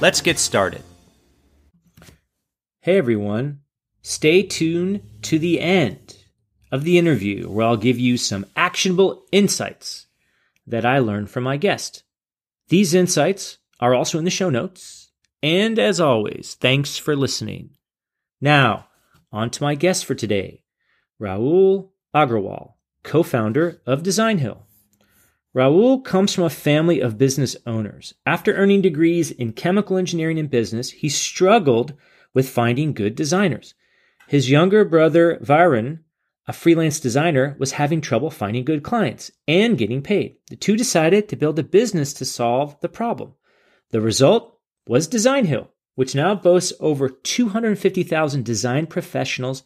Let's get started. Hey everyone, stay tuned to the end of the interview where I'll give you some actionable insights that I learned from my guest. These insights are also in the show notes. And as always, thanks for listening. Now, on to my guest for today, Rahul Aggarwal, co founder of Designhill. Rahul comes from a family of business owners. After earning degrees in chemical engineering and business, he struggled with finding good designers. His younger brother, Varun, a freelance designer, was having trouble finding good clients and getting paid. The two decided to build a business to solve the problem. The result was Designhill, which now boasts over 250,000 design professionals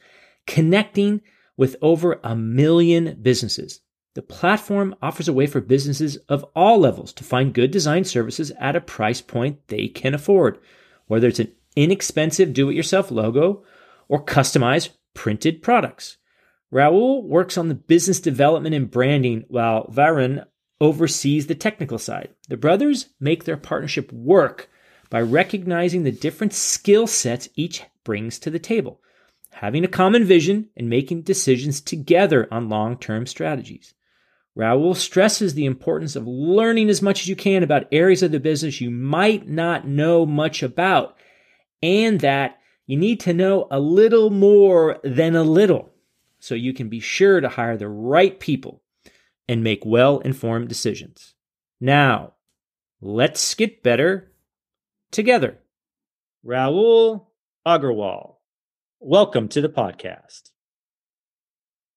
connecting with over a million businesses. The platform offers a way for businesses of all levels to find good design services at a price point they can afford, whether it's an inexpensive do it yourself logo or customized printed products. Rahul works on the business development and branding while Varun oversees the technical side. The brothers make their partnership work by recognizing the different skill sets each brings to the table, having a common vision, and making decisions together on long term strategies. Rahul stresses the importance of learning as much as you can about areas of the business you might not know much about, and that you need to know a little more than a little so you can be sure to hire the right people and make well informed decisions. Now, let's get better together. Rahul Aggarwal, welcome to the podcast.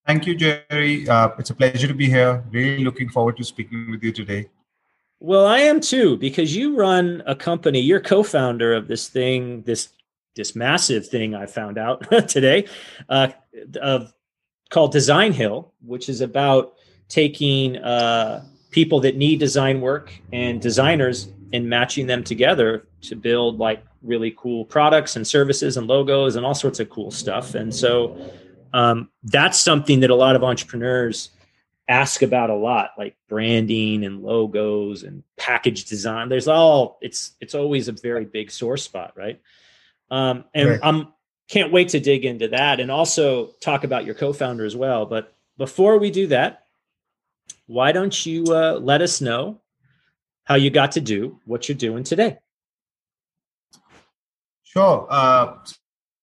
Thank you, Jerry. Uh, it's a pleasure to be here. Really looking forward to speaking with you today. Well, I am too, because you run a company. You're co-founder of this thing, this this massive thing I found out today, uh, of called Designhill, which is about taking uh, people that need design work and designers and matching them together to build like really cool products and services and logos and all sorts of cool stuff. And so um, that's something that a lot of entrepreneurs ask about a lot, like branding and logos and package design. There's all it's it's always a very big sore spot, right? Um, and right. I'm can't wait to dig into that and also talk about your co-founder as well. But before we do that, why don't you uh, let us know how you got to do what you're doing today? Sure. Uh,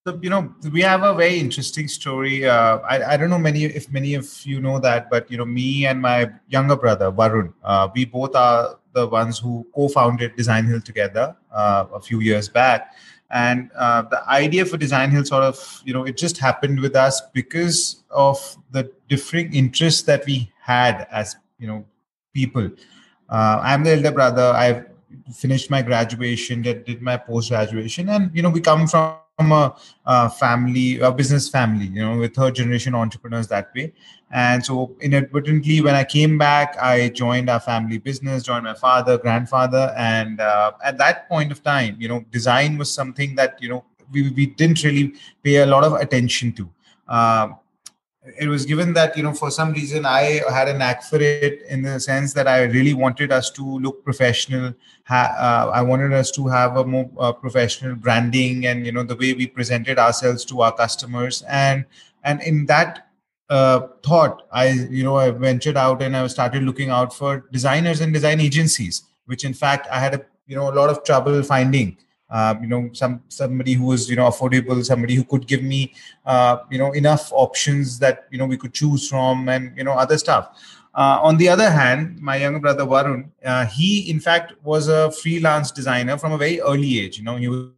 so, you know, we have a very interesting story. Uh, I, I don't know many if many of you know that, but you know, me and my younger brother Varun, uh, we both are the ones who co-founded Designhill together uh, a few years back. And uh, the idea for Designhill sort of, you know, it just happened with us because of the differing interests that we had as, you know, people. Uh, I'm the elder brother. I've finished my graduation, did, did my post graduation, and you know, we come from from a, a, family, a business family, you know, with third generation entrepreneurs that way. And so inadvertently, when I came back, I joined our family business, joined my father, grandfather. And uh, at that point of time, you know, design was something that, you know, we, we didn't really pay a lot of attention to. Um, it was given that you know for some reason i had a knack for it in the sense that i really wanted us to look professional ha- uh, i wanted us to have a more uh, professional branding and you know the way we presented ourselves to our customers. And and in that uh, thought i you know i ventured out and i started looking out for designers and design agencies which in fact i had a you know a lot of trouble finding um, you know some somebody who was you know affordable somebody who could give me uh, you know enough options that you know we could choose from and you know other stuff. Uh, on the other hand my younger brother varun uh, he in fact was a freelance designer from a very early age. You know he was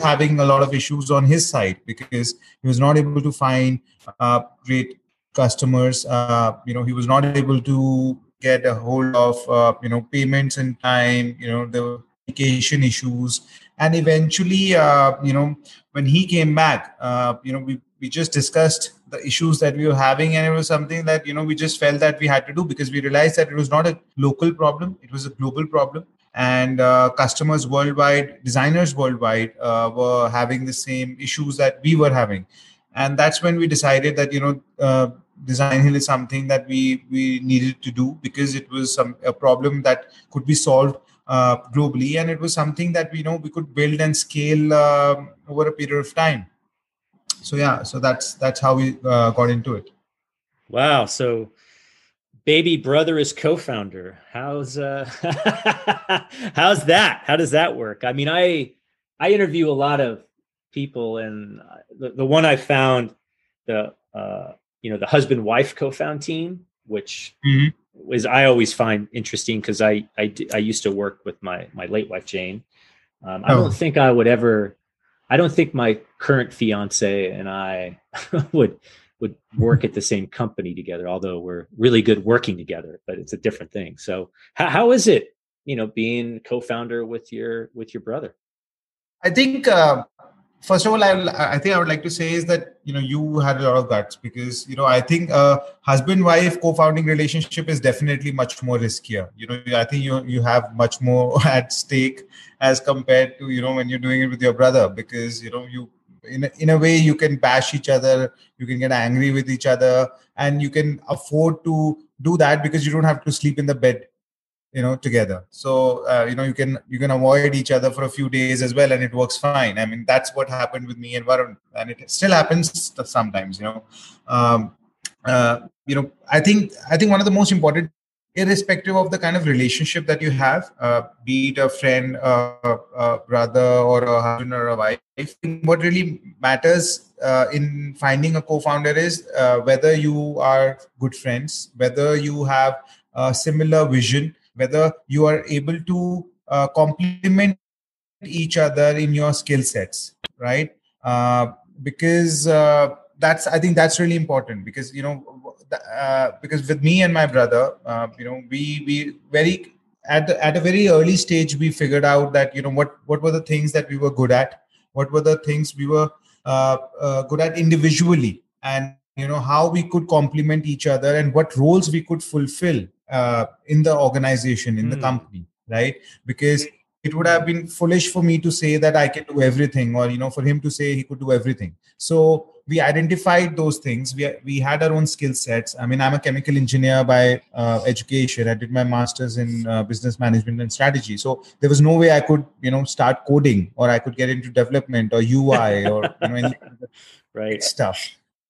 having a lot of issues on his side because he was not able to find uh, great customers. Uh, you know he was not able to get a hold of uh, you know payments in time. You know the communication issues and eventually uh, you know when he came back uh, you know we, we just discussed the issues that we were having and it was something that you know we just felt that we had to do because we realized that it was not a local problem. It was a global problem. And uh, customers worldwide designers worldwide uh, were having the same issues that we were having. And that's when we decided that you know uh, Designhill is something that we we needed to do because it was some a problem that could be solved globally, and it was something that we know we could build and scale uh, over a period of time. So yeah, so that's that's how we uh, got into it. Wow. So baby brother is co-founder. How's uh how's that? How does that work? I mean, I I interview a lot of people and the, the one I found the uh you know the husband wife co-found team which mm-hmm was I always find interesting because I, I I used to work with my my late wife Jane. Um, I oh. don't think I would ever. I don't think my current fiance and I would would work at the same company together. Although we're really good working together, but it's a different thing. So how, how is it, you know, being co-founder with your with your brother? I think uh, first of all I, I think i would like to say is that you know you had a lot of guts because you know i think a husband wife co-founding relationship is definitely much more riskier. You know i think you you have much more at stake as compared to you know when you're doing it with your brother because you know you in a, in a way you can bash each other you can get angry with each other and you can afford to do that because you don't have to sleep in the bed you know together. So uh, you know you can you can avoid each other for a few days as well and it works fine. I mean that's what happened with me and varun and it still happens sometimes you know. Um, uh, you know i think i think one of the most important irrespective of the kind of relationship that you have uh, be it a friend a brother or a husband or a wife what really matters uh, in finding a co-founder is uh, whether you are good friends whether you have a similar vision whether you are able to uh, complement each other in your skill sets right? Uh, because uh, that's i think that's really important because you know uh, because with me and my brother uh, you know we we very at the, at a very early stage we figured out that you know what what were the things that we were good at what were the things we were uh, good at individually and you know how we could complement each other and what roles we could fulfill uh, in the organization in mm. the hmm. company right? Because it would have been foolish for me to say that i can do everything or you know for him to say he could do everything. So we identified those things. We, we had our own skill sets. I mean i'm a chemical engineer by uh, education. I did my masters in uh, business management and strategy. So there was no way i could you know start coding or i could get into development or ui or you know any right. stuff.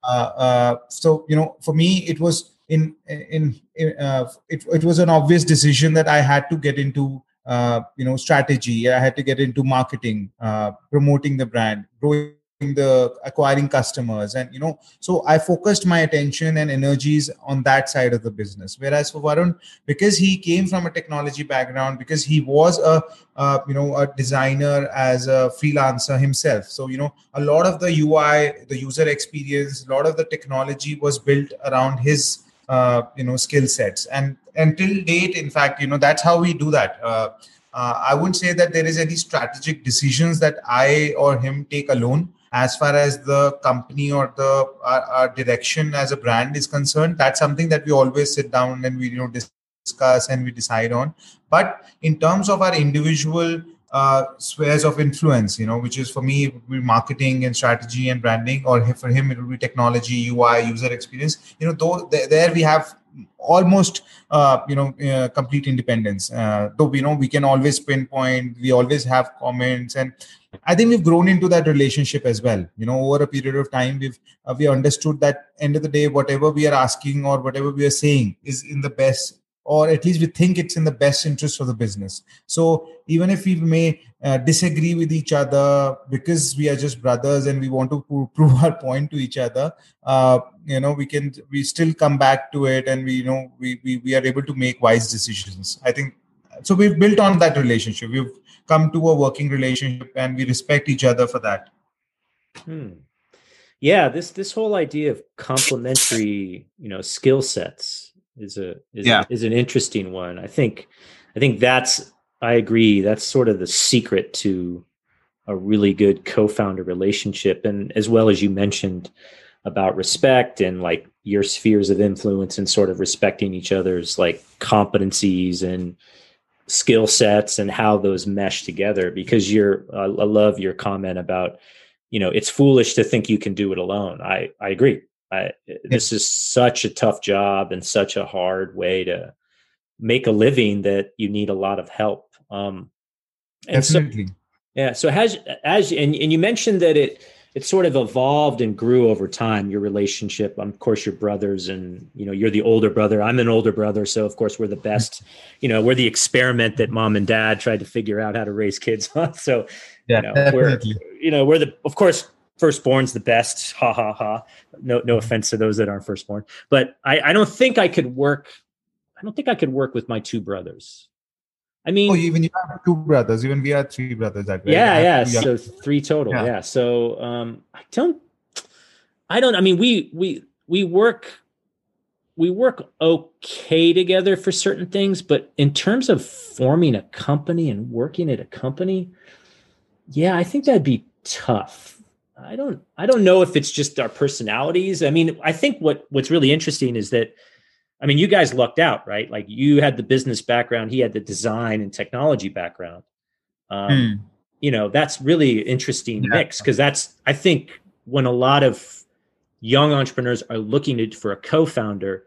Uh, uh, so you know for me it was in in, uh, it, it was an obvious decision that i had to get into uh, you know strategy. I had to get into marketing uh, promoting the brand growing the acquiring customers. And you know so i focused my attention and energies on that side of the business. Whereas for varun because he came from a technology background because he was a uh, you know a designer as a freelancer himself. So you know a lot of the ui the user experience a lot of the technology was built around his uh, you know skill sets. And until date in fact you know that's how we do that. Uh, uh, i wouldn't say that there is any strategic decisions that i or him take alone. As far as the company or the our, our, direction as a brand is concerned that's something that we always sit down and we you know discuss and we decide on. But in terms of our individual uh, spheres of influence you know which is for me it would be marketing and strategy and branding or for him it would be technology ui user experience. You know though there we have almost uh, you know uh, complete independence. Uh, though you know we can always pinpoint we always have comments and i think we've grown into that relationship as well. You know over a period of time we've uh, we understood that end of the day whatever we are asking or whatever we are saying is in the best or at least we think it's in the best interest of the business. So even if we may uh, disagree with each other because we are just brothers and we want to prove our point to each other uh, you know we can we still come back to it and we you know we, we we are able to make wise decisions. I think so we've built on that relationship. We've come to a working relationship and we respect each other for that. Hmm. yeah this this whole idea of complementary you know skill sets is a is, yeah. is an interesting one. I think I think that's I agree. That's sort of the secret to a really good co-founder relationship, and as well as you mentioned about respect and like your spheres of influence and sort of respecting each other's like competencies and skill sets and how those mesh together because you're i love your comment about you know it's foolish to think you can do it alone i i agree I, this is such a tough job and such a hard way to make a living that you need a lot of help. Um, and Definitely. So, yeah. So as as and, and you mentioned that it it sort of evolved and grew over time. Your relationship, um, of course, your brothers, and you know you're the older brother. I'm an older brother, so of course we're the best. You know, we're the experiment that mom and dad tried to figure out how to raise kids on. So yeah, you know, definitely. we're you know we're the of course firstborn's the best. Ha ha ha. No, no offense to those that aren't firstborn, but I, I don't think I could work. I don't think I could work with my two brothers. I mean, oh, even you have two brothers. Even we are three brothers. That way. Yeah, yeah. So three total. Yeah. yeah. So um, I don't. I don't. I mean, we we we work. We work okay together for certain things, but in terms of forming a company and working at a company, yeah, I think that'd be tough I don't I don't know if it's just our personalities. I mean, I think what what's really interesting is that I mean, you guys lucked out, right? Like you had the business background, he had the design and technology background. Um, hmm. You know, that's really interesting yeah. mix because that's I think when a lot of young entrepreneurs are looking to, for a co-founder,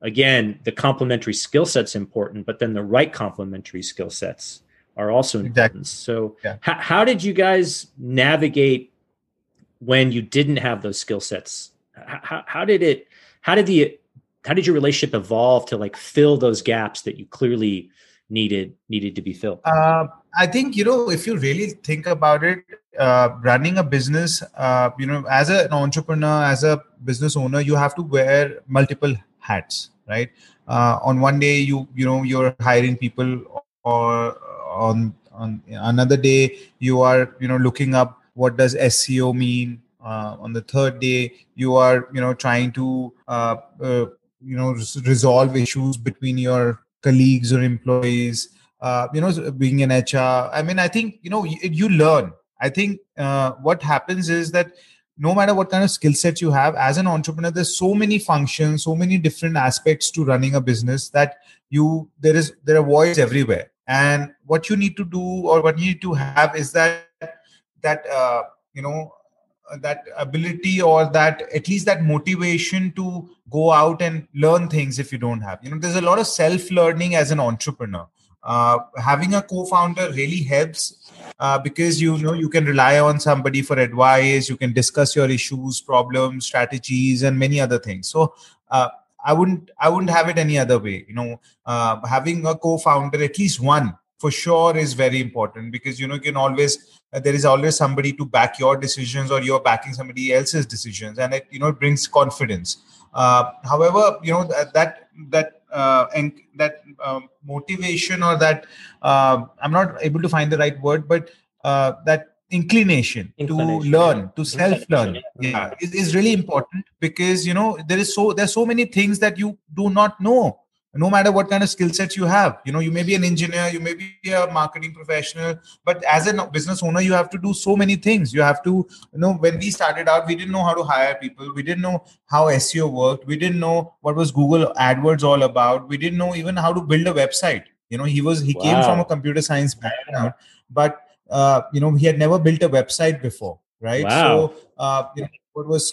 again, the complementary skill sets important, but then the right complementary skill sets are also important. Exactly. So, yeah. how did you guys navigate when you didn't have those skill sets? How, how did it, how did the, how did your relationship evolve to like fill those gaps that you clearly needed needed to be filled? Uh, I think you know if you really think about it, uh, running a business, uh, you know, as an entrepreneur, as a business owner, you have to wear multiple hats, right? Uh, on one day, you you know you're hiring people, or on on another day you are you know looking up what does seo mean uh, on the third day? You are you know trying to uh, uh, you know resolve issues between your colleagues or employees uh, you know being an hr i mean i think you know you, you learn. I think uh, what happens is that no matter what kind of skill set you have as an entrepreneur there's so many functions so many different aspects to running a business that you there is there are voids everywhere. And what you need to do or what you need to have is that that uh, you know uh, that ability or that at least that motivation to go out and learn things if you don't have. You know there's a lot of self learning as an entrepreneur. Uh, having a co-founder really helps uh, because you know you can rely on somebody for advice you can discuss your issues problems strategies and many other things. So uh, I wouldn't I wouldn't have it any other way. You know, uh, having a co-founder, at least one for sure, is very important because you know you can always uh, there is always somebody to back your decisions or you're backing somebody else's decisions, and it you know it brings confidence. Uh, however, you know that that that uh, and that um, motivation or that uh, I'm not able to find the right word, but uh, that inclination, inclination, to learn to self learn yeah. is, is really important because you know there is so there's so many things that you do not know no matter what kind of skill sets you have you know you may be an engineer you may be a marketing professional but as a business owner you have to do so many things. You have to you know when we started out we didn't know how to hire people. We didn't know how seo worked. We didn't know what was google adwords all about. We didn't know even how to build a website. You know he was he wow. came from a computer science background but uh, you know he had never built a website before right? Wow. so uh, you know, what was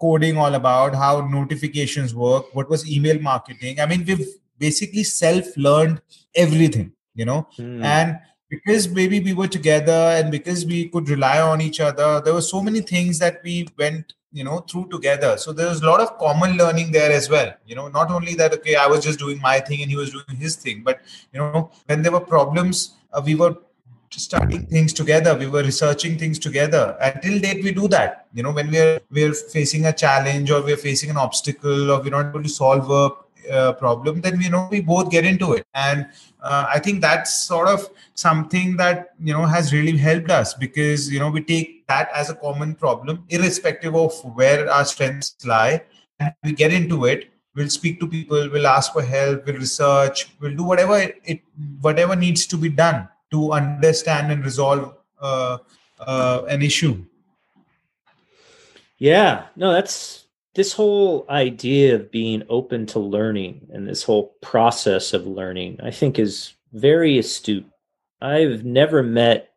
coding all about how notifications work what was email marketing. I mean we've basically self learned everything you know? Mm. and because maybe we were together and because we could rely on each other there were so many things that we went you know through together. So there was a lot of common learning there as well you know? Not only that okay i was just doing my thing and he was doing his thing but you know when there were problems uh, we were starting things together. We were researching things together. Until date we do that. You know when we're we're facing a challenge or we're facing an obstacle or we're not able to solve a uh, problem then we know we both get into it. And uh, i think that's sort of something that you know has really helped us because you know we take that as a common problem irrespective of where our strengths lie. And we get into it. We'll speak to people. We'll ask for help. We'll research. We'll do whatever it whatever needs to be done to understand and resolve uh, uh, an issue. Yeah, no, that's this whole idea of being open to learning and this whole process of learning, I think, is very astute. I've never met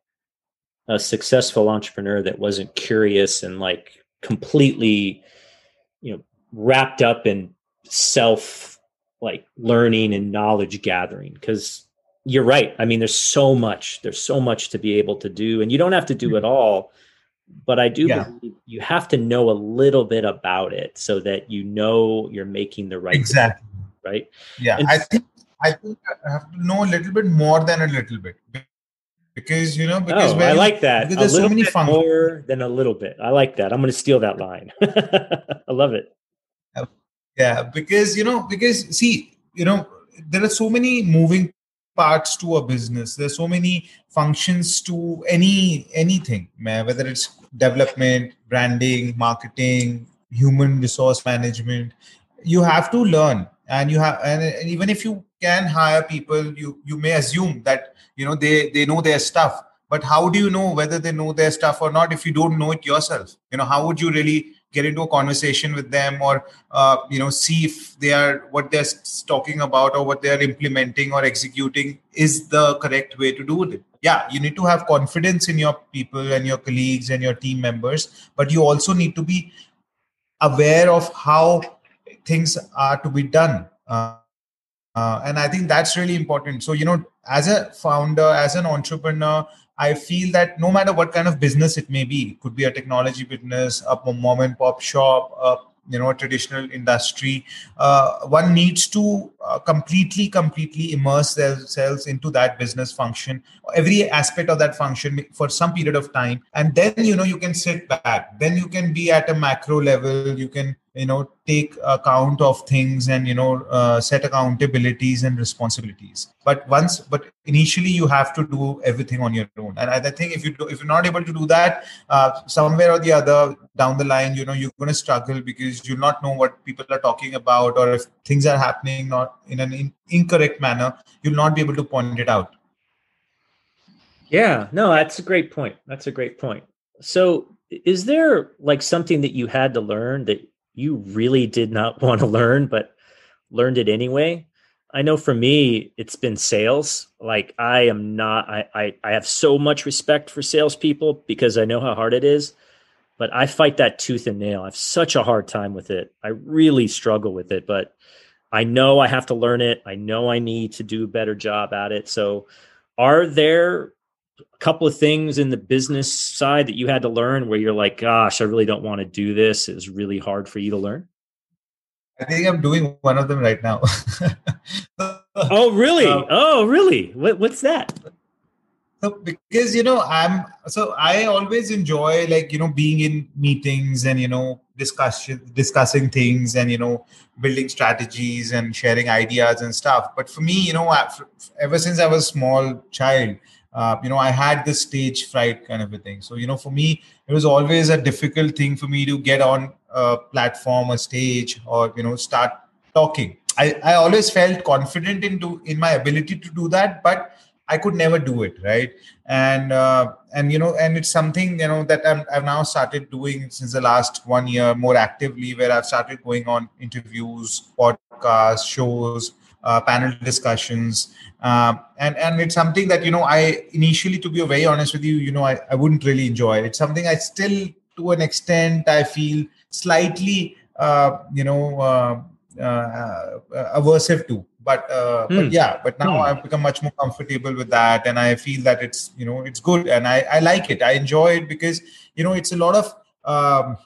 a successful entrepreneur that wasn't curious and like completely, you know, wrapped up in self like learning and knowledge gathering because you're right. I mean, there's so much. There's so much to be able to do, and you don't have to do hmm. it all. But I do yeah. believe you have to know a little bit about it so that you know you're making the right exactly decision, right. Yeah, and I think I think I have to know a little bit more than a little bit because you know because oh, I like that. There's so many bit more than a little bit. I like that. I'm going to steal that line. I love it. Yeah, because you know because see you know there are so many moving parts to a business. There's so many functions to any anything whether it's development branding marketing human resource management. You have to learn and you have and, even if you can hire people you you may assume that you know they they know their stuff. But how do you know whether they know their stuff or not if you don't know it yourself? You know how would you really get into a conversation with them or uh, you know see if they are what they're talking about or what they are implementing or executing is the correct way to do it. Yeah you need to have confidence in your people and your colleagues and your team members but you also need to be aware of how things are to be done. Uh, uh, and i think that's really important. So you know as a founder as an entrepreneur I feel that no matter what kind of business it may be, it could be a technology business, a mom and pop shop, a you know traditional industry uh, one needs to uh, completely completely immerse themselves into that business function every aspect of that function for some period of time. And then you know you can sit back. Then you can be at a macro level. You can you know take account of things and you know uh, set accountabilities and responsibilities. But once but initially you have to do everything on your own. And i think if you do, if you're not able to do that uh, somewhere or the other down the line you know you're going to struggle because you'll not know what people are talking about or if things are happening not in an in- incorrect manner you'll not be able to point it out. Yeah no that's a great point. That's a great point. So is there like something that you had to learn that you really did not want to learn, but learned it anyway. I know for me, it's been sales. Like I am not, I, I, I have so much respect for salespeople because I know how hard it is, but I fight that tooth and nail. I have such a hard time with it. I really struggle with it, but I know I have to learn it. I know I need to do a better job at it. So are there a couple of things in the business side that you had to learn where you're like, gosh, I really don't want to do this? It was really hard for you to learn? I think I'm doing one of them right now. oh, really? Um, oh, really? What, what's that? So because you know I'm so I always enjoy like you know being in meetings and you know discussion discussing things and you know building strategies and sharing ideas and stuff. But for me, you know, ever since I was a small child, uh, you know, I had this stage fright kind of a thing. So you know, for me, it was always a difficult thing for me to get on a platform, a stage, or you know, start talking. I, I always felt confident into in my ability to do that, but I could never do it, right? And uh, and you know, and it's something you know that i have now started doing since the last one year more actively, where I've started going on interviews, podcasts, shows, panel discussions, uh, and and it's something that you know I initially, to be very honest with you, you know, I, I wouldn't really enjoy. It's something I still, to an extent, I feel slightly, uh, you know, uh, uh, aversive to but uh, but hmm. yeah but now hmm. i've become much more comfortable with that and i feel that it's you know it's good and i i like it i enjoy it because you know it's a lot of um,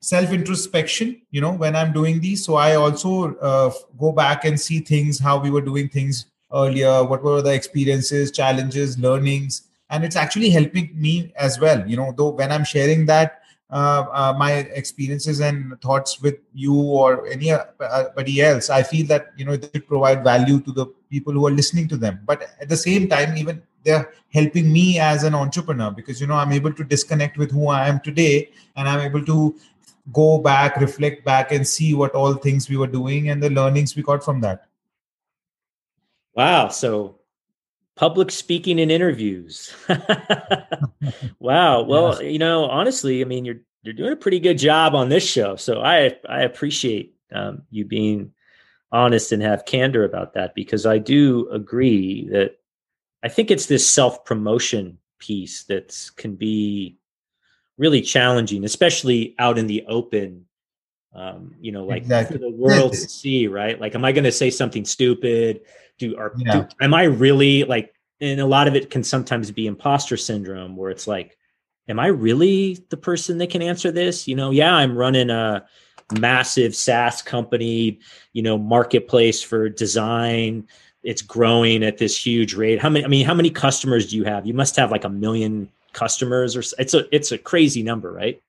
self introspection you know when i'm doing these. So i also uh, go back and see things how we were doing things earlier what were the experiences challenges learnings. And it's actually helping me as well you know though when i'm sharing that uh, uh, my experiences and thoughts with you or anybody else i feel that you know they provide value to the people who are listening to them. But at the same time even they're helping me as an entrepreneur because you know i'm able to disconnect with who i am today and i'm able to go back reflect back and see what all things we were doing and the learnings we got from that wow so public speaking and interviews. wow. Well, yes. you know, honestly, I mean, you're you're doing a pretty good job on this show, so I I appreciate um, you being honest and have candor about that because I do agree that I think it's this self promotion piece that can be really challenging, especially out in the open. Um, you know, like exactly. for the world to see, right? Like, am I going to say something stupid? do are yeah. do, am I really like and a lot of it can sometimes be imposter syndrome where it's like am I really the person that can answer this? You know, yeah, I'm running a massive SaaS company, you know, marketplace for design. It's growing at this huge rate. How many I mean, how many customers do you have? You must have like a million customers or it's a it's a crazy number, right?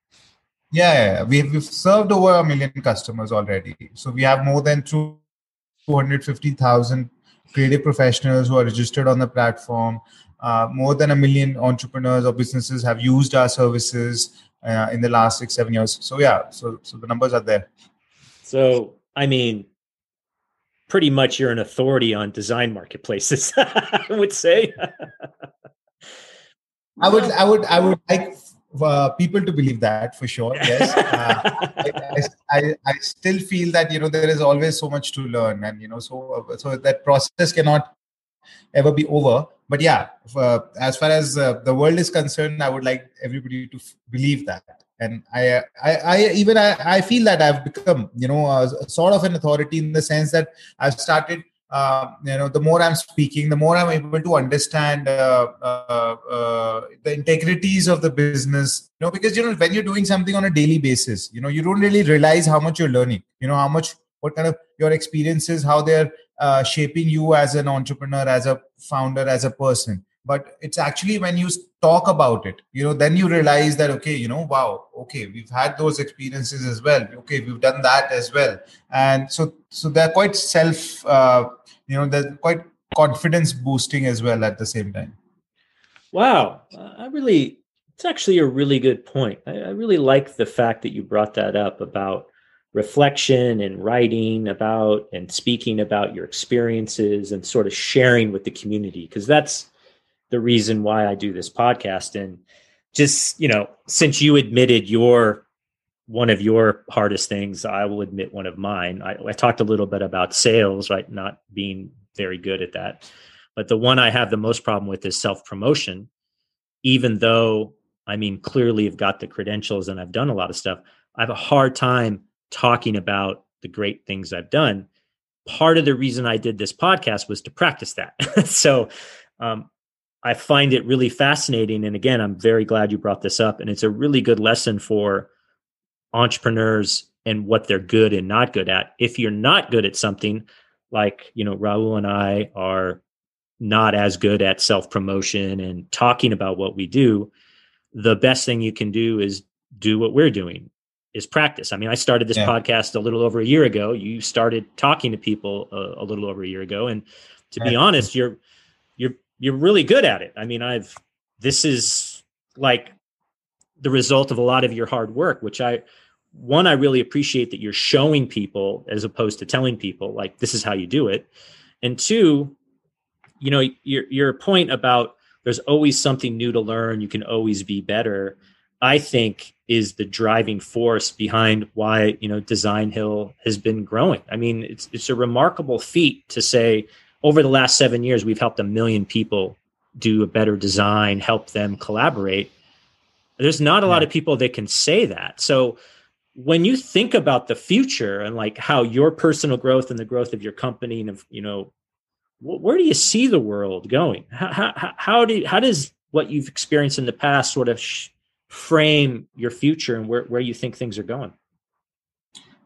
Yeah, yeah. We've, we've served over a million customers already. So we have more than 250,000 creative professionals who are registered on the platform. Uh, more than a million entrepreneurs or businesses have used our services uh, in the last six, seven years. So yeah, so so the numbers are there. So I mean, pretty much you're an authority on design marketplaces. I would say. I would, I would, I would like uh, people to believe that for sure. Yes, uh, I, I, I, still feel that you know there is always so much to learn, and you know, so so that process cannot ever be over. But yeah, uh, as far as uh, the world is concerned, I would like everybody to f- believe that. And I, I, I even I, I feel that I've become, you know, sort of an authority in the sense that I've started uh, you know the more i'm speaking the more i'm able to understand uh, uh, uh, the integrities of the business you know because you know when you're doing something on a daily basis you know you don't really realize how much you're learning you know how much what kind of your experiences how they're uh, shaping you as an entrepreneur as a founder as a person. But it's actually when you talk about it you know then you realize that okay you know wow okay we've had those experiences as well. Okay we've done that as well. And so so they're quite self uh, you know they're quite confidence boosting as well at the same time. Wow. I really it's actually a really good point. I, I really like the fact that you brought that up about reflection and writing about and speaking about your experiences and sort of sharing with the community because that's the reason why I do this podcast. And just you know since you admitted your one of your hardest things, I will admit one of mine. I, I, talked a little bit about sales, right? Not being very good at that. But the one I have the most problem with is self promotion. Even though, I mean, clearly I've got the credentials and I've done a lot of stuff, I have a hard time talking about the great things I've done. Part of the reason I did this podcast was to practice that. so, um, I find it really fascinating. And again, I'm very glad you brought this up. And it's a really good lesson for entrepreneurs and what they're good and not good at. If you're not good at something, like, you know, Rahul and I are not as good at self promotion and talking about what we do, the best thing you can do is do what we're doing is practice. I mean, I started this yeah. podcast a little over a year ago. You started talking to people a, a little over a year ago, and to be honest, you're you're you're really good at it. I mean, I've this is like the result of a lot of your hard work, which I one I really appreciate that you're showing people as opposed to telling people like this is how you do it, and two, you know, your your point about there's always something new to learn. You can always be better. I think is the driving force behind why you know Designhill has been growing. I mean, it's it's a remarkable feat to say over the last seven years we've helped a million people do a better design, help them collaborate. There's not a lot of people that can say that. So when you think about the future and like how your personal growth and the growth of your company and of you know where do you see the world going how, how, how do how does what you've experienced in the past sort of sh- frame your future and where, where you think things are going?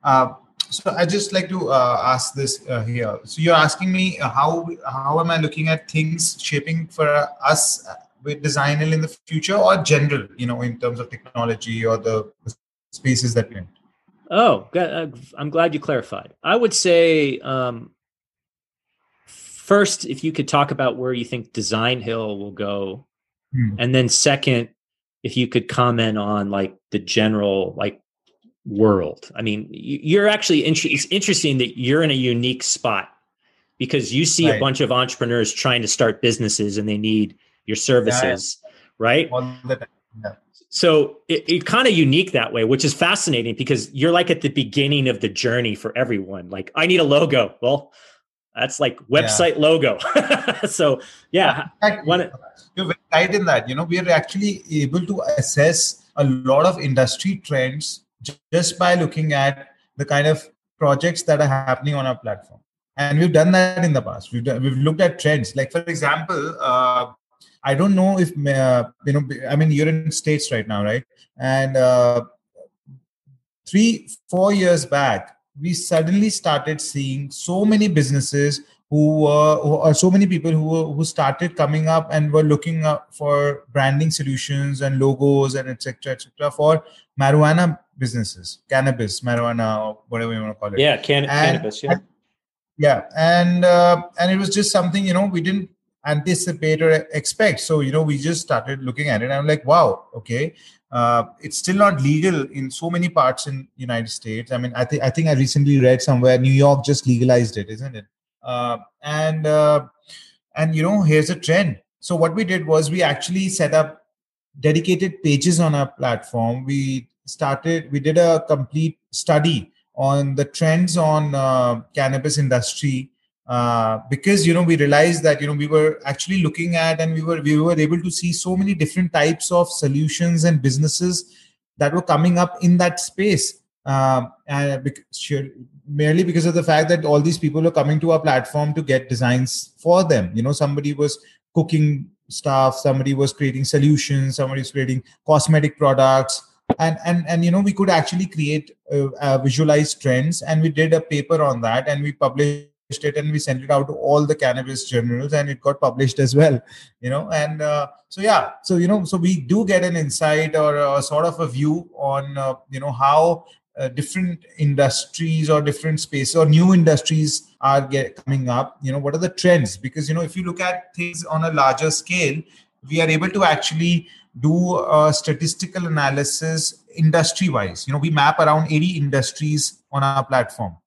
Uh, so I just like to uh, ask this uh, here. So you're asking me uh, how how am I looking at things shaping for us with Designhill in the future, or general, you know, in terms of technology or the spaces that we're. Oh, uh, I'm glad you clarified. I would say um, first, if you could talk about where you think Designhill will go, hmm. and then second, if you could comment on like the general like world. I mean, you're actually int- it's interesting that you're in a unique spot because you see right. a bunch of entrepreneurs trying to start businesses and they need your services, yeah, right? Yeah. So it's it kind of unique that way, which is fascinating because you're like at the beginning of the journey for everyone. Like, I need a logo. Well, that's like website yeah. logo. so yeah, one, you're right in that. You know, we are actually able to assess a lot of industry trends just by looking at the kind of projects that are happening on our platform. And we've done that in the past. We've done, we've looked at trends. Like for example, uh, I don't know if uh, you know. I mean, you're in states right now, right? And uh, three, four years back, we suddenly started seeing so many businesses who were or so many people who were, who started coming up and were looking up for branding solutions and logos and etc etc for marijuana businesses cannabis marijuana or whatever you want to call it yeah can- cannabis yeah yeah and uh, and it was just something you know we didn't anticipate or expect. So you know we just started looking at it. I'm like wow okay. Uh, it's still not legal in so many parts in united states. I mean i think i think i recently read somewhere new york just legalized it isn't it? Uh, and uh, and you know here's a trend. So what we did was we actually set up dedicated pages on our platform. We started we did a complete study on the trends on uh, cannabis industry uh, because you know we realized that you know we were actually looking at and we were we were able to see so many different types of solutions and businesses that were coming up in that space. Um, and because, merely because of the fact that all these people are coming to our platform to get designs for them. You know somebody was cooking stuff somebody was creating solutions somebody was creating cosmetic products. And and and you know we could actually create uh, uh, visualized trends and we did a paper on that and we published it and we sent it out to all the cannabis journals and it got published as well you know and uh, so yeah so you know so we do get an insight or a sort of a view on uh, you know how uh, different industries or different spaces or new industries are get, coming up you know what are the trends? Because you know if you look at things on a larger scale we are able to actually do a statistical analysis industry wise you know we map around 80 industries on our platform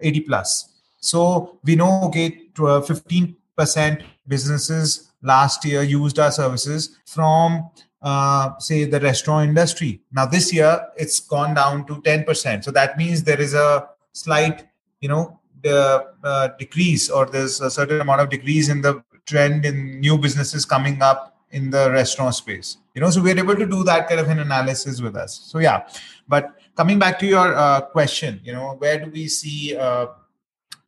80 plus so we know okay 15% businesses last year used our services from uh, say the restaurant industry. Now this year it's gone down to 10%. So that means there is a slight, you know, uh, decrease or there's a certain amount of decrease in the trend in new businesses coming up in the restaurant space. You know, so we're able to do that kind of an analysis with us. So yeah, but coming back to your uh, question, you know, where do we see uh,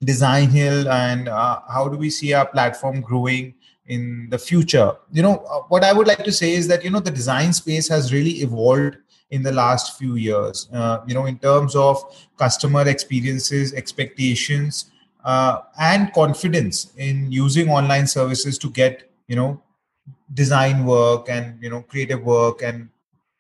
Designhill and uh, how do we see our platform growing? in the future you know uh, what i would like to say is that you know the design space has really evolved in the last few years. Uh, you know, in terms of customer experiences, expectations, uh, and confidence in using online services to get you know design work and you know creative work and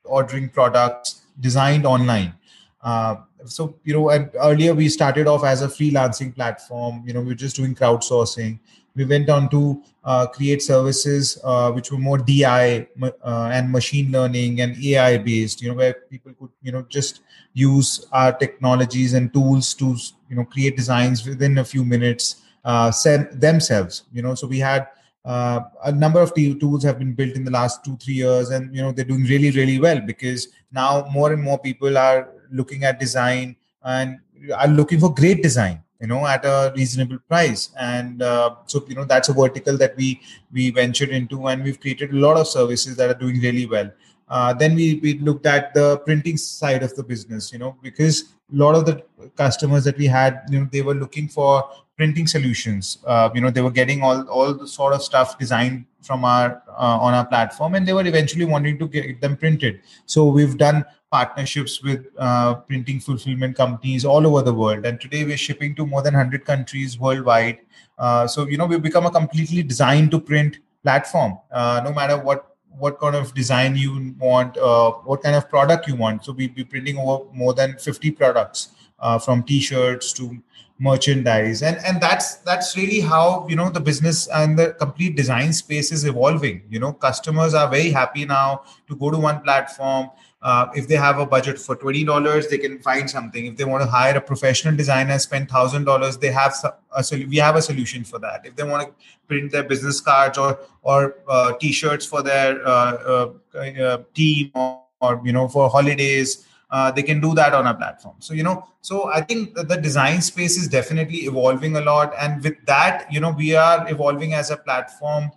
ordering products designed online. Uh, so you know, earlier we started off as a freelancing platform. You know, we were just doing crowdsourcing we went on to uh, create services uh, which were more DI uh, and machine learning and AI based, you know, where people could, you know, just use our technologies and tools to, you know, create designs within a few minutes uh, themselves, you know. So we had uh, a number of tools have been built in the last two, three years, and, you know, they're doing really, really well because now more and more people are looking at design and are looking for great design you know at a reasonable price. And uh, so you know that's a vertical that we we ventured into and we've created a lot of services that are doing really well. Uh, then we, we looked at the printing side of the business you know because a lot of the customers that we had you know they were looking for printing solutions. Uh, you know they were getting all all the sort of stuff designed from our uh, on our platform and they were eventually wanting to get them printed. So we've done partnerships with uh, printing fulfillment companies all over the world. And today we're shipping to more than 100 countries worldwide. Uh, so you know we've become a completely designed to print platform. Uh, no matter what what kind of design you want uh, what kind of product you want. So we'll be printing over more than 50 products uh, from t-shirts to merchandise. And and that's that's really how you know the business and the complete design space is evolving. You know customers are very happy now to go to one platform uh, if they have a budget for $20 they can find something. If they want to hire a professional designer spend $1000 they have a we have a solution for that. If they want to print their business cards or or uh, t-shirts for their uh, uh team or, or, you know for holidays uh, they can do that on our platform. So you know so i think the design space is definitely evolving a lot. And with that you know we are evolving as a platform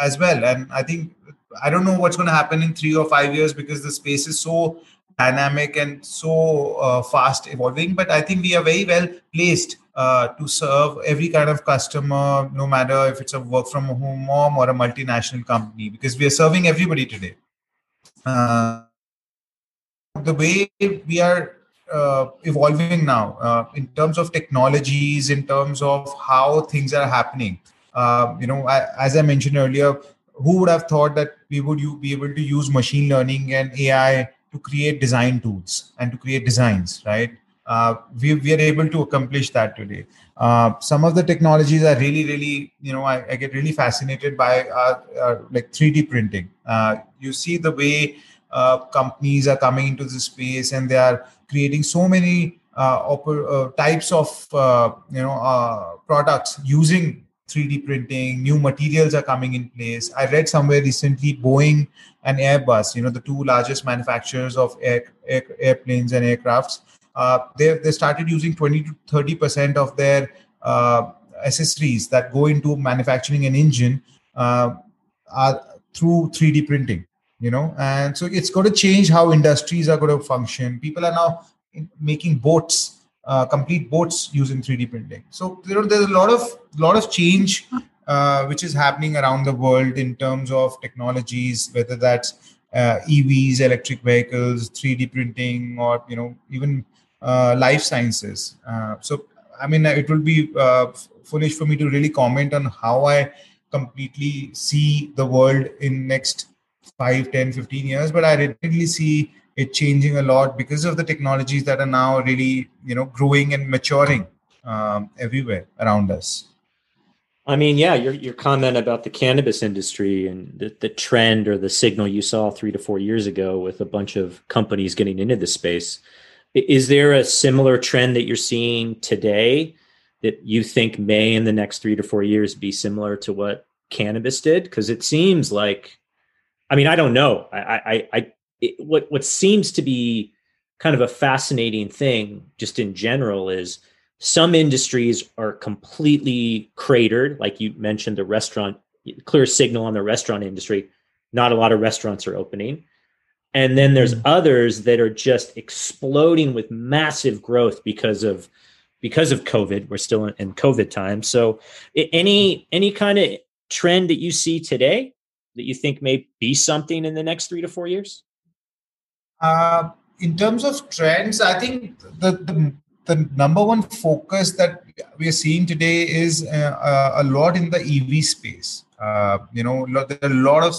as well. And i think I don't know what's going to happen in three or five years because the space is so dynamic and so uh, fast evolving. But I think we are very well placed uh, to serve every kind of customer, no matter if it's a work from home mom or a multinational company, because we are serving everybody today. Uh, the way we are uh, evolving now uh, in terms of technologies, in terms of how things are happening. Uh, you know, I, as I mentioned earlier, who would have thought that we would be able to use machine learning and AI to create design tools and to create designs, right? Uh, we, we are able to accomplish that today. Uh, some of the technologies are really, really, you know, I, I get really fascinated by uh, uh like 3D printing. Uh, you see the way uh, companies are coming into this space and they are creating so many types of, you know, products using 3D printing, new materials are coming in place. I read somewhere recently Boeing and Airbus, you know, the two largest manufacturers of air, air, airplanes and aircrafts, uh, they, they started using 20 to 30% of their uh, accessories that go into manufacturing an engine uh, are through 3D printing, you know, and so it's going to change how industries are going to function. People are now making boats uh, complete boats using 3D printing. So you know, there's a lot of lot of change uh, which is happening around the world in terms of technologies, whether that's uh, EVs, electric vehicles, 3D printing, or you know even uh, life sciences. Uh, so I mean, it will be uh, foolish for me to really comment on how I completely see the world in next 5 10 15 years but i really see it changing a lot because of the technologies that are now really you know growing and maturing um, everywhere around us. I mean yeah your, your comment about the cannabis industry and the, the trend or the signal you saw three to four years ago with a bunch of companies getting into the space is there a similar trend that you're seeing today that you think may in the next three to four years be similar to what cannabis did? Because it seems like i mean i don't know. I i i it, what what seems to be kind of a fascinating thing just in general is some industries are completely cratered. Like you mentioned the restaurant clear signal on the restaurant industry not a lot of restaurants are opening. And then there's mm-hmm. others that are just exploding with massive growth because of because of covid. We're still in, in covid time. So any any kind of trend that you see today that you think may be something in the next three to four years Uh, in terms of trends, I think the, the the number one focus that we are seeing today is uh, uh a lot in the EV space. Uh, you know, there are a lot of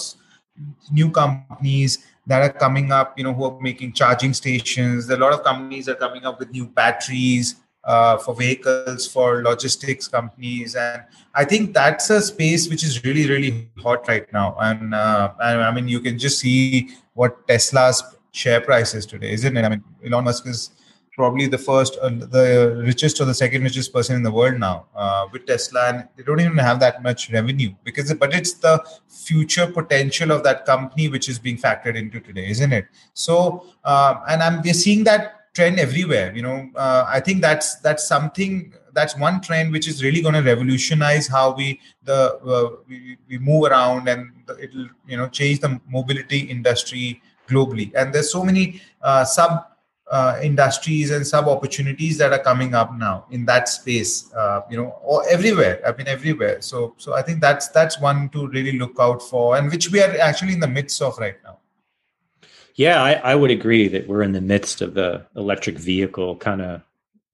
new companies that are coming up. You know, who are making charging stations. There are a lot of companies that are coming up with new batteries uh, for vehicles, for logistics companies, and I think that's a space which is really, really hot right now. And, uh, and I mean, you can just see what Tesla's share price is today, isn't it? I mean, Elon Musk is probably the first, uh, the richest or the second richest person in the world now uh, with Tesla, and they don't even have that much revenue because, but it's the future potential of that company which is being factored into today, isn't it? So, um, and I'm we're seeing that trend everywhere. You know, uh, I think that's that's something that's one trend which is really going to revolutionize how we the uh, we, we move around and it'll you know change the mobility industry globally. And there's so many uh, sub uh, industries and sub opportunities that are coming up now in that space uh, you know or everywhere. I mean everywhere. So so i think that's that's one to really look out for and which we are actually in the midst of right now. Yeah i, I would agree that we're in the midst of the electric vehicle kind of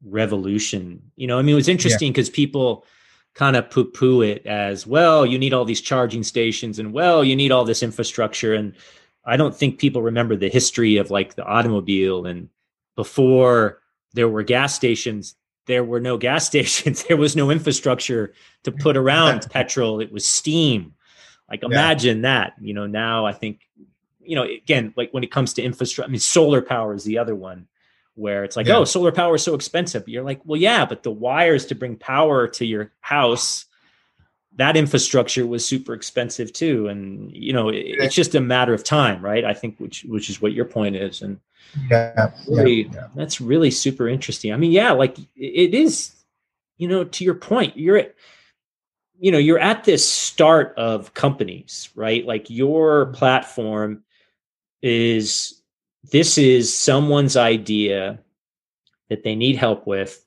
revolution. You know i mean it was interesting because yeah. people kind of poo poo it as well you need all these charging stations and well you need all this infrastructure. And I don't think people remember the history of like the automobile and before there were gas stations, there were no gas stations. there was no infrastructure to put around petrol. It was steam. Like imagine yeah. that. You know, now I think, you know, again, like when it comes to infrastructure, I mean, solar power is the other one where it's like, yeah. oh, solar power is so expensive. You're like, well, yeah, but the wires to bring power to your house that infrastructure was super expensive too. And you know it, it's just a matter of time right? I think which which is what your point is. And yeah, really, yeah, yeah. that's really super interesting. I mean yeah like it is you know to your point you're at you know you're at this start of companies right? Like your platform is this is someone's idea that they need help with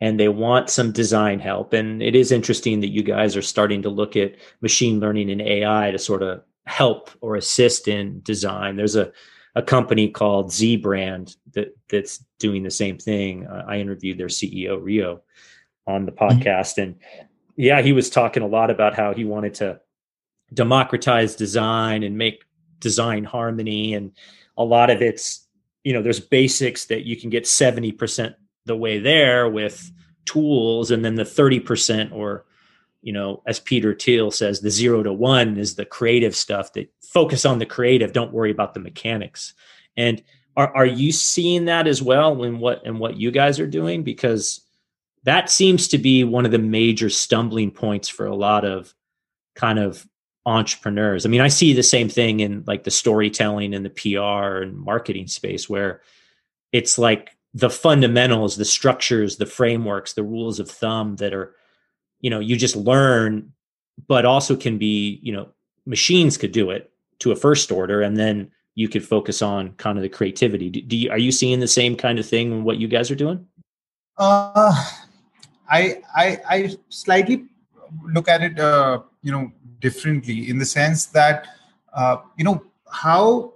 and they want some design help. And it is interesting that you guys are starting to look at machine learning and AI to sort of help or assist in design. There's a, a company called Z Brand that that's doing the same thing. Uh, I interviewed their CEO Rio on the mm-hmm. podcast, and yeah, he was talking a lot about how he wanted to democratize design and make design harmony, and a lot of it's you know there's basics that you can get seventy percent the way there with tools. And then the 30% or you know as peter thiel says the zero to one is the creative stuff that focus on the creative. Don't worry about the mechanics. And are, are you seeing that as well in what in what you guys are doing? Because that seems to be one of the major stumbling points for a lot of kind of entrepreneurs. I mean i see the same thing in like the storytelling and the pr and marketing space where it's like the fundamentals, the structures, the frameworks, the rules of thumb that are, you know, you just learn, but also can be, you know, machines could do it to a first order, and then you could focus on kind of the creativity. Do, do you, are you seeing the same kind of thing in what you guys are doing? Uh, I I I slightly look at it, uh, you know, differently in the sense that, uh, you know, how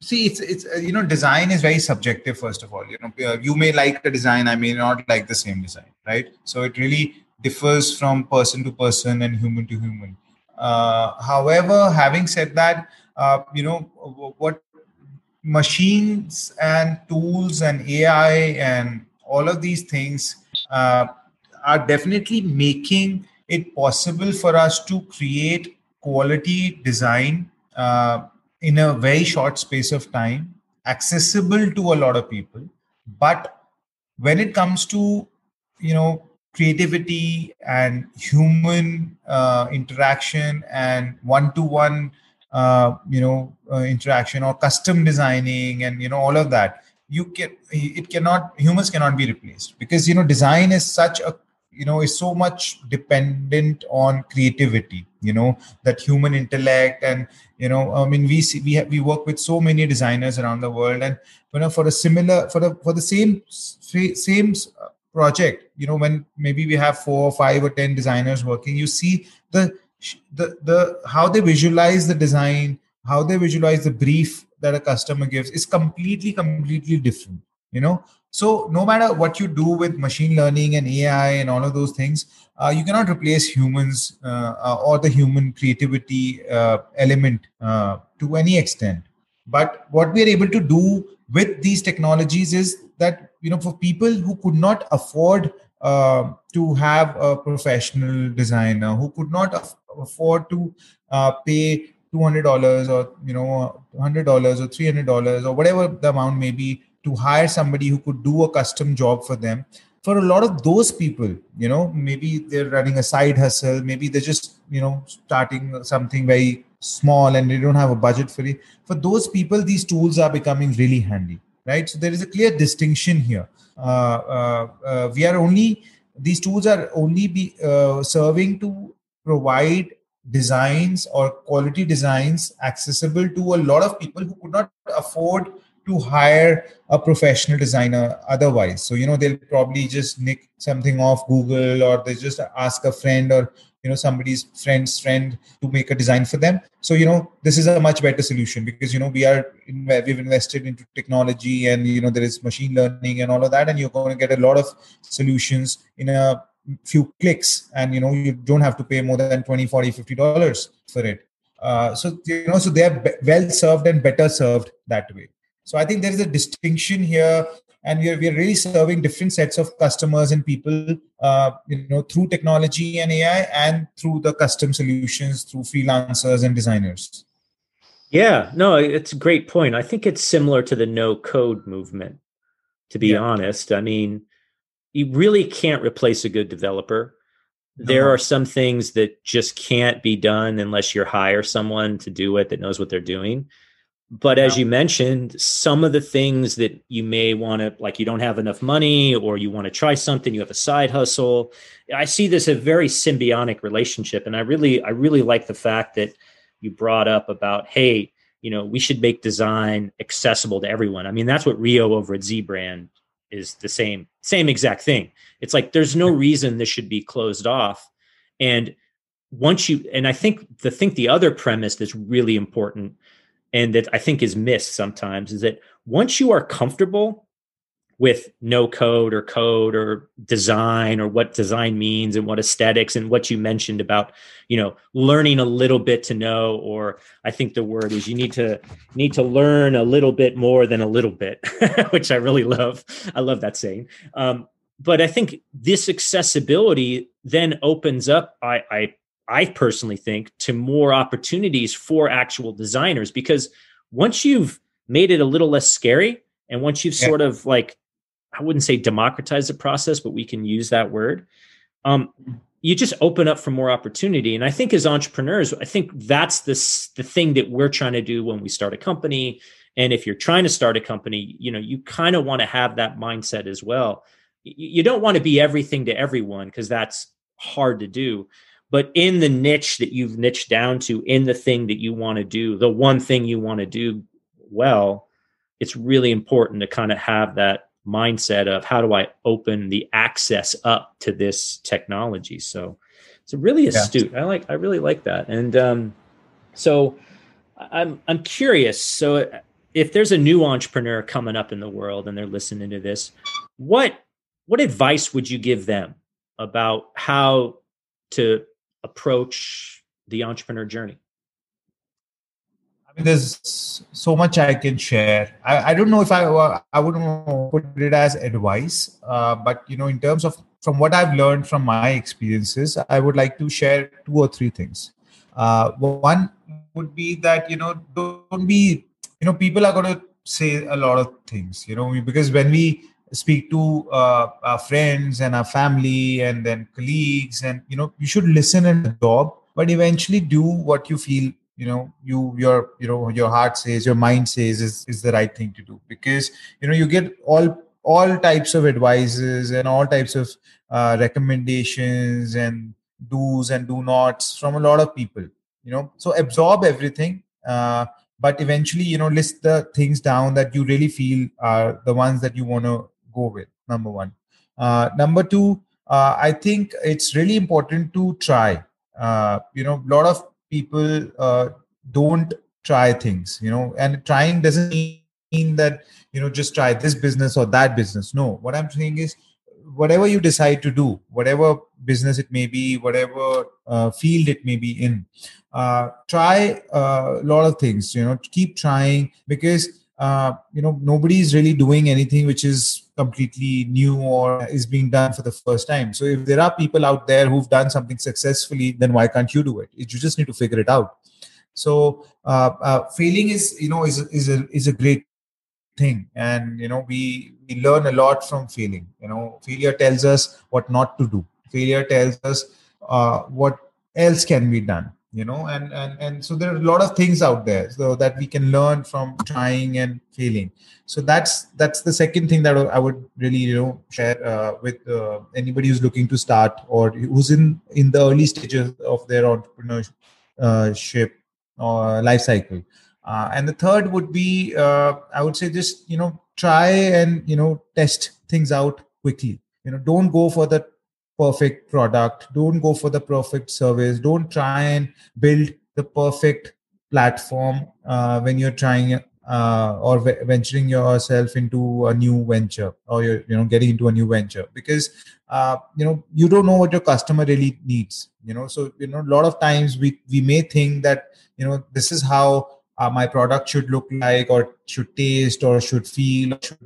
see it's it's uh, you know design is very subjective first of all. You know uh, you may like the design i may not like the same design right? So it really differs from person to person and human to human. Uh, however having said that uh, you know what machines and tools and ai and all of these things uh, are definitely making it possible for us to create quality design uh, in a very short space of time, accessible to a lot of people. But when it comes to, you know, creativity and human uh, interaction and one-to-one, uh, you know, uh, interaction or custom designing and you know all of that, you can it cannot humans cannot be replaced because you know design is such a you know is so much dependent on creativity you know that human intellect and you know i mean we see we have, we work with so many designers around the world and you know for a similar for the for the same same uh, project you know when maybe we have four or five or ten designers working you see the the the how they visualize the design how they visualize the brief that a customer gives is completely completely different you know? So no matter what you do with machine learning and ai and all of those things uh, you cannot replace humans uh, uh, or the human creativity uh, element uh, to any extent. But what we are able to do with these technologies is that you know for people who could not afford uh, to have a professional designer who could not af- afford to pay $200 or you know $100 or $300 or whatever the amount may be to hire somebody who could do a custom job for them. For a lot of those people you know maybe they're running a side hustle maybe they're just you know starting something very small and they don't have a budget for it. For those people these tools are becoming really handy right? So there is a clear distinction here. Uh, uh, uh, we are only these tools are only be uh, serving to provide designs or quality designs accessible to a lot of people who could not afford to hire a professional designer otherwise. So you know they'll probably just nick something off google or they just ask a friend or you know somebody's friend's friend to make a design for them. So you know this is a much better solution because you know we are in, we've invested into technology and you know there is machine learning and all of that and you're going to get a lot of solutions in a few clicks and you know you don't have to pay more than 20 40 50 dollars for it. Uh, so you know so they're well served and better served that way so i think there is a distinction here and we are, we are really serving different sets of customers and people uh, you know through technology and ai and through the custom solutions through freelancers and designers yeah no it's a great point i think it's similar to the no code movement to be yeah. honest i mean you really can't replace a good developer. There are some things that just can't be done unless you hire someone to do it that knows what they're doing. But as you mentioned, some of the things that you may want to, like you don't have enough money or you want to try something, you have a side hustle. I see this a very symbiotic relationship. And I really, I really like the fact that you brought up about, hey, you know, we should make design accessible to everyone. I mean, that's what Rio over at Z Brand is the same same exact thing. It's like there's no reason this should be closed off. And once you and I think the think the other premise that's really important and that I think is missed sometimes is that once you are comfortable with no code or code or design or what design means and what aesthetics and what you mentioned about you know learning a little bit to know or i think the word is you need to need to learn a little bit more than a little bit which i really love. I love that saying. Um, but i think this accessibility then opens up i i i personally think to more opportunities for actual designers because once you've made it a little less scary and once you've yeah. sort of like I wouldn't say democratize the process, but we can use that word. Um, you just open up for more opportunity. And I think as entrepreneurs, I think that's the the thing that we're trying to do when we start a company. And if you're trying to start a company, you know, you kind of want to have that mindset as well. You don't want to be everything to everyone because that's hard to do. But in the niche that you've niched down to, in the thing that you want to do, the one thing you want to do well, it's really important to kind of have that mindset of how do I open the access up to this technology. So it's really astute. Yeah. I like I really like that. And um, so I'm I'm curious. So if there's a new entrepreneur coming up in the world and they're listening to this, what what advice would you give them about how to approach the entrepreneur journey? I mean, there's so much I can share. I, I don't know if I I wouldn't put it as advice, uh, but you know, in terms of from what I've learned from my experiences, I would like to share two or three things. Uh, one would be that you know don't be you know people are going to say a lot of things you know because when we speak to uh, our friends and our family and then colleagues and you know you should listen and absorb but eventually do what you feel you know you your you know your heart says your mind says is, is the right thing to do. Because you know you get all all types of advices and all types of uh, recommendations and do's and do nots from a lot of people you know. So absorb everything uh, but eventually you know list the things down that you really feel are the ones that you want to go with number one. Uh, number two uh, i think it's really important to try. Uh, you know a lot of people uh, don't try things you know and trying doesn't mean that you know just try this business or that business. No what i'm saying is whatever you decide to do whatever business it may be whatever uh, field it may be in uh, try uh, a lot of things you know keep trying because uh, you know nobody's really doing anything which is completely new or is being done for the first time. So if there are people out there who've done something successfully then why can't you do it? You just need to figure it out. So uh, uh, failing is you know is, is a is a great thing. And you know we we learn a lot from failing. You know failure tells us what not to do. Failure tells us uh, what else can be done you know and and and so there are a lot of things out there so that we can learn from trying and failing. So that's that's the second thing that i would really you know share uh, with uh, anybody who's looking to start or who's in in the early stages of their entrepreneurship or life cycle. Uh, and the third would be uh, i would say just you know try and you know test things out quickly. You know don't go for the perfect product. Don't go for the perfect service. Don't try and build the perfect platform uh, when you're trying uh, or v- venturing yourself into a new venture or you're you know getting into a new venture. Because uh, you know you don't know what your customer really needs you know? So you know a lot of times we we may think that you know this is how uh, my product should look like or should taste or should feel or should,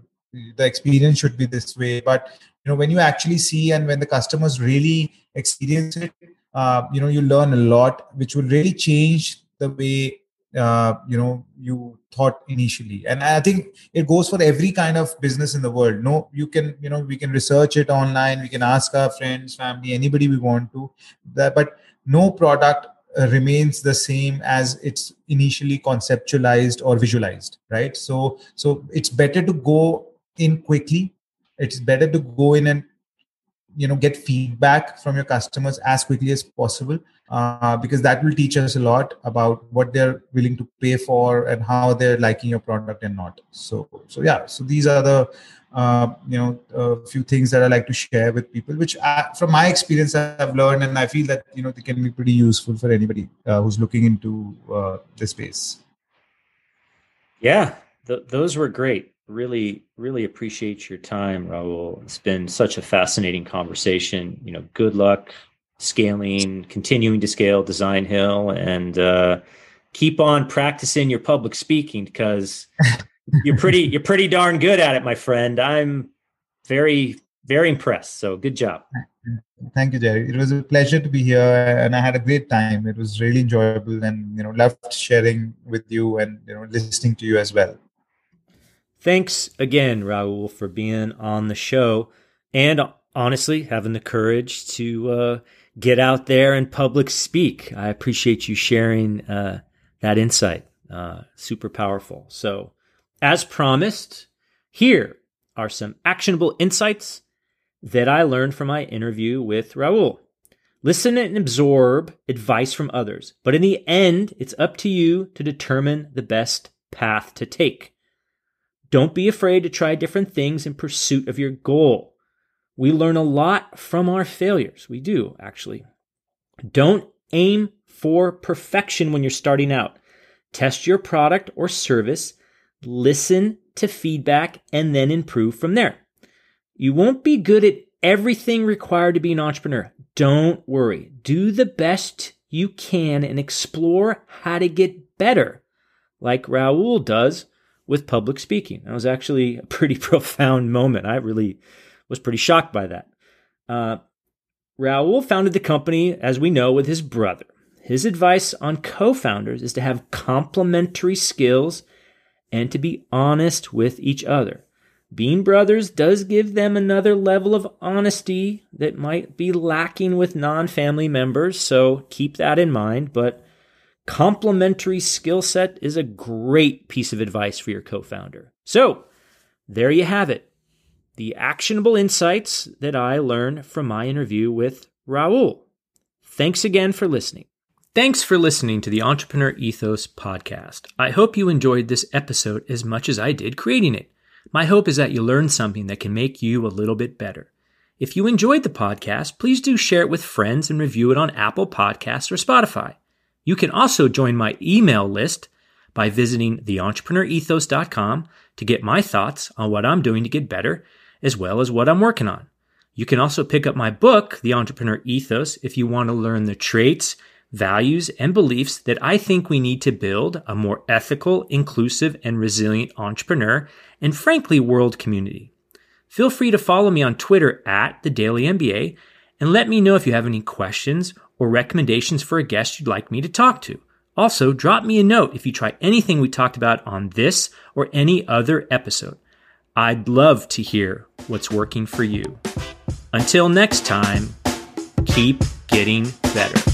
the experience should be this way. But you know when you actually see and when the customers really experience it uh, you know you learn a lot which will really change the way uh, you know you thought initially. And i think it goes for every kind of business in the world. No you can you know we can research it online. We can ask our friends family anybody we want to. That, but no product uh, remains the same as it's initially conceptualized or visualized right? So so it's better to go in quickly it's better to go in and you know get feedback from your customers as quickly as possible uh, because that will teach us a lot about what they're willing to pay for and how they're liking your product and not. So so yeah so these are the uh, you know a few things that i like to share with people which I, from my experience i've learned and i feel that you know they can be pretty useful for anybody uh, who's looking into uh, this space. Yeah th- those were great really really appreciate your time Rahul. It's been such a fascinating conversation. You know good luck scaling continuing to scale Designhill and uh, keep on practicing your public speaking because you're pretty you're pretty darn good at it my friend. I'm very very impressed so good job. Thank you jerry. It was a pleasure to be here and i had a great time. It was really enjoyable and you know loved sharing with you and you know listening to you as well Thanks again, Rahul, for being on the show and honestly having the courage to uh, get out there and public speak. I appreciate you sharing uh, that insight. Uh, super powerful. So, as promised, here are some actionable insights that I learned from my interview with Rahul. Listen and absorb advice from others, but in the end, it's up to you to determine the best path to take. Don't be afraid to try different things in pursuit of your goal. We learn a lot from our failures. We do, actually. Don't aim for perfection when you're starting out. Test your product or service, listen to feedback, and then improve from there. You won't be good at everything required to be an entrepreneur. Don't worry. Do the best you can and explore how to get better, like Rahul does with public speaking. That was actually a pretty profound moment. I really was pretty shocked by that. Uh, Rahul founded the company, as we know, with his brother. His advice on co founders is to have complementary skills and to be honest with each other. Being brothers does give them another level of honesty that might be lacking with non family members, so keep that in mind. But complementary skill set is a great piece of advice for your co founder. So, there you have it. The actionable insights that I learned from my interview with Rahul. Thanks again for listening. Thanks for listening to the Entrepreneur Ethos podcast. I hope you enjoyed this episode as much as I did creating it. My hope is that you learned something that can make you a little bit better. If you enjoyed the podcast, please do share it with friends and review it on Apple Podcasts or Spotify. You can also join my email list by visiting theentrepreneurethos.com to get my thoughts on what I'm doing to get better, as well as what I'm working on. You can also pick up my book, The Entrepreneur Ethos, if you want to learn the traits, values, and beliefs that I think we need to build a more ethical, inclusive, and resilient entrepreneur and frankly, world community. Feel free to follow me on Twitter at the Daily MBA and let me know if you have any questions or recommendations for a guest you'd like me to talk to. Also, drop me a note if you try anything we talked about on this or any other episode. I'd love to hear what's working for you. Until next time, keep getting better.